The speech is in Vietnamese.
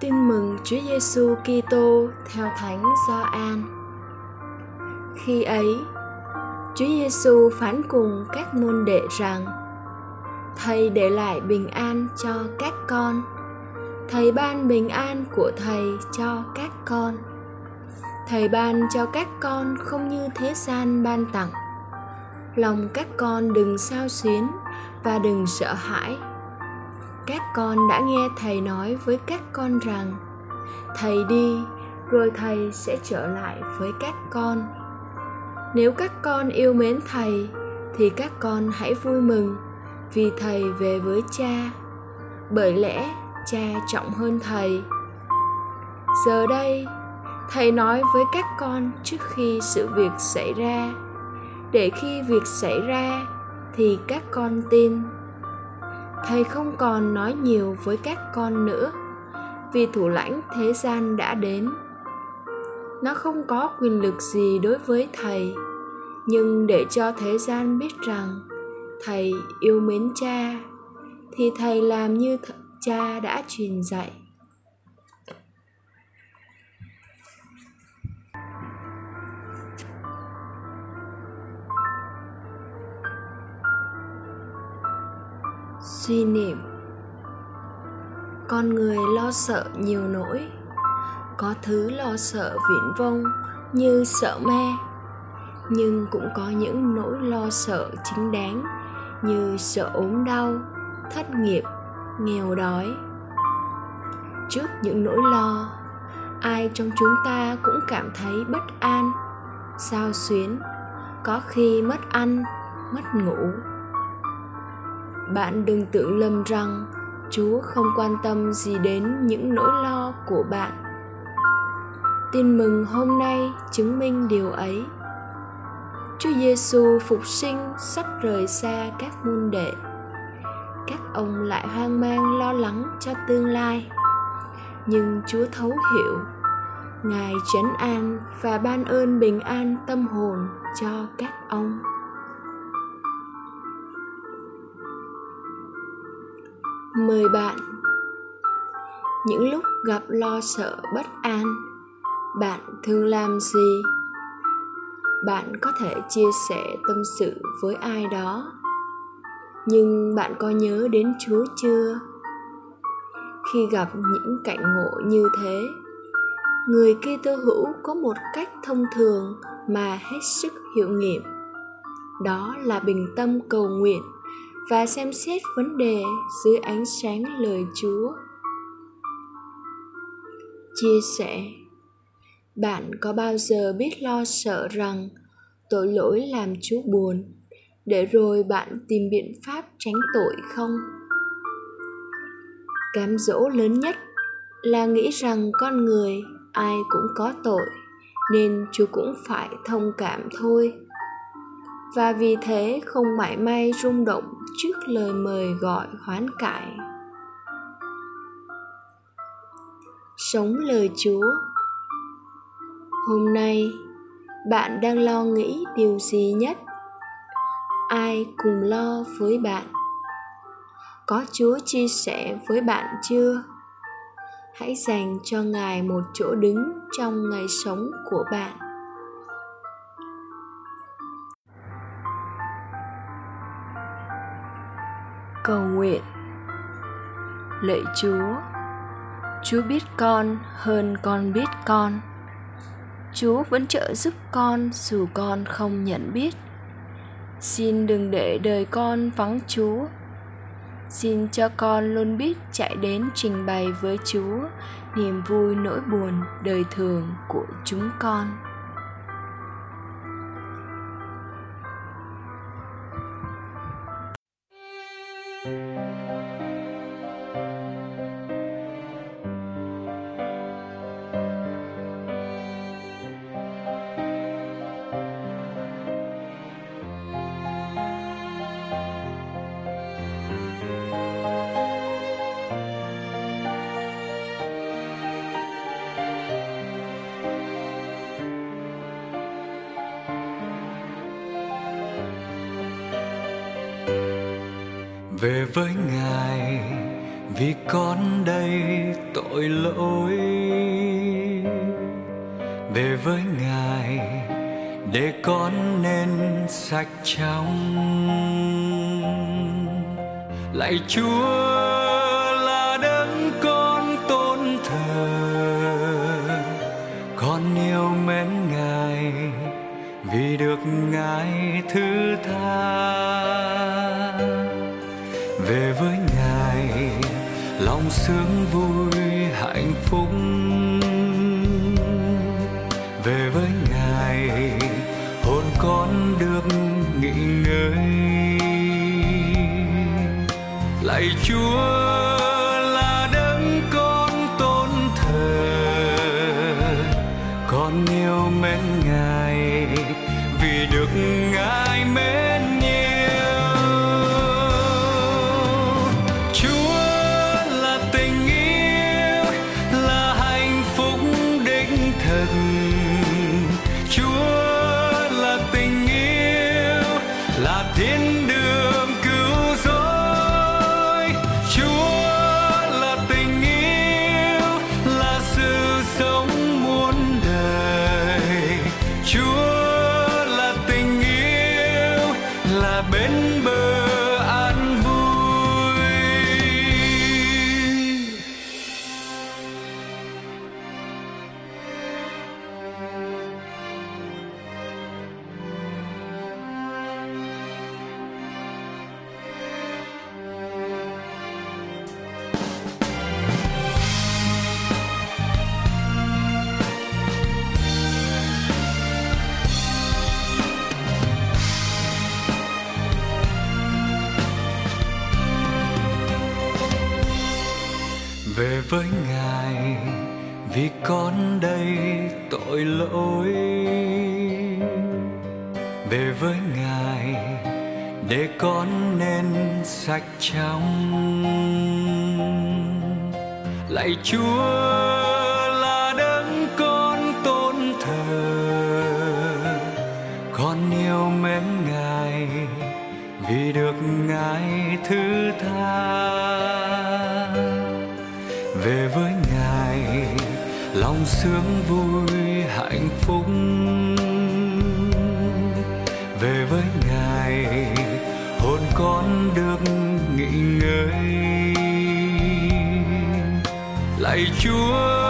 Tin mừng Chúa Giêsu Kitô theo Thánh Gioan. Khi ấy, Chúa Giêsu phán cùng các môn đệ rằng: Thầy để lại bình an cho các con. Thầy ban bình an của thầy cho các con. Thầy ban cho các con không như thế gian ban tặng. Lòng các con đừng sao xuyến và đừng sợ hãi các con đã nghe thầy nói với các con rằng, thầy đi, rồi thầy sẽ trở lại với các con. Nếu các con yêu mến thầy, thì các con hãy vui mừng vì thầy về với cha. Bởi lẽ cha trọng hơn thầy. Giờ đây, thầy nói với các con trước khi sự việc xảy ra. Để khi việc xảy ra, thì các con tin thầy không còn nói nhiều với các con nữa, vì thủ lãnh thế gian đã đến. Nó không có quyền lực gì đối với thầy, nhưng để cho thế gian biết rằng thầy yêu mến cha, thì thầy làm như th- cha đã truyền dạy. Suy niệm. Con người lo sợ nhiều nỗi, có thứ lo sợ viễn vông như sợ ma nhưng cũng có những nỗi lo sợ chính đáng như sợ ốm đau, thất nghiệp, nghèo đói. Trước những nỗi lo, ai trong chúng ta cũng cảm thấy bất an, sao xuyến, có khi mất ăn, mất ngủ bạn đừng tưởng lầm rằng chúa không quan tâm gì đến những nỗi lo của bạn. Tin mừng hôm nay chứng minh điều ấy. Chúa giêsu phục sinh sắp rời xa các môn đệ. Các ông lại hoang mang lo lắng cho tương lai. Nhưng chúa thấu hiểu, ngài trấn an và ban ơn bình an tâm hồn cho các ông. Mời bạn. Những lúc gặp lo sợ bất an, bạn thường làm gì? Bạn có thể chia sẻ tâm sự với ai đó. Nhưng bạn có nhớ đến chúa chưa? Khi gặp những cảnh ngộ như thế, người Kitô hữu có một cách thông thường mà hết sức hiệu nghiệm. Đó là bình tâm cầu nguyện và xem xét vấn đề dưới ánh sáng lời Chúa. Chia sẻ, Bạn có bao giờ biết lo sợ rằng tội lỗi làm Chúa buồn để rồi bạn tìm biện pháp tránh tội không? Cám dỗ lớn nhất là nghĩ rằng con người ai cũng có tội nên Chúa cũng phải thông cảm thôi và vì thế không mãi may rung động trước lời mời gọi hoán cải. Sống lời chúa. Hôm nay, bạn đang lo nghĩ điều gì nhất? Ai cùng lo với bạn? Có chúa chia sẻ với bạn chưa? Hãy dành cho ngài một chỗ đứng trong ngày sống của bạn. Cầu nguyện. Lạy chúa chúa biết con hơn con biết con. Chúa vẫn trợ giúp con dù con không nhận biết. Xin đừng để đời con vắng chúa. Xin cho con luôn biết chạy đến trình bày với chúa niềm vui nỗi buồn đời thường của chúng con. Música về với ngài, vì con đây tội lỗi. Về với ngài, để con nên sạch trong lạy chúa là đấng con tôn thờ, con yêu mến ngài vì được ngài thứ tha về với ngài. Lòng sướng vui, hạnh phúc về với ngài. Hồn con được nghỉ ngơi. Lạy chúa tội lỗi. Về với ngài, để con nên sạch trong. Lạy chúa là đấng con tôn thờ. Con yêu mến ngài, vì được ngài thứ tha. Về với ngài, lòng sướng vui hạnh phúc. Về với ngài hồn con được nghỉ ngơi. Lạy chúa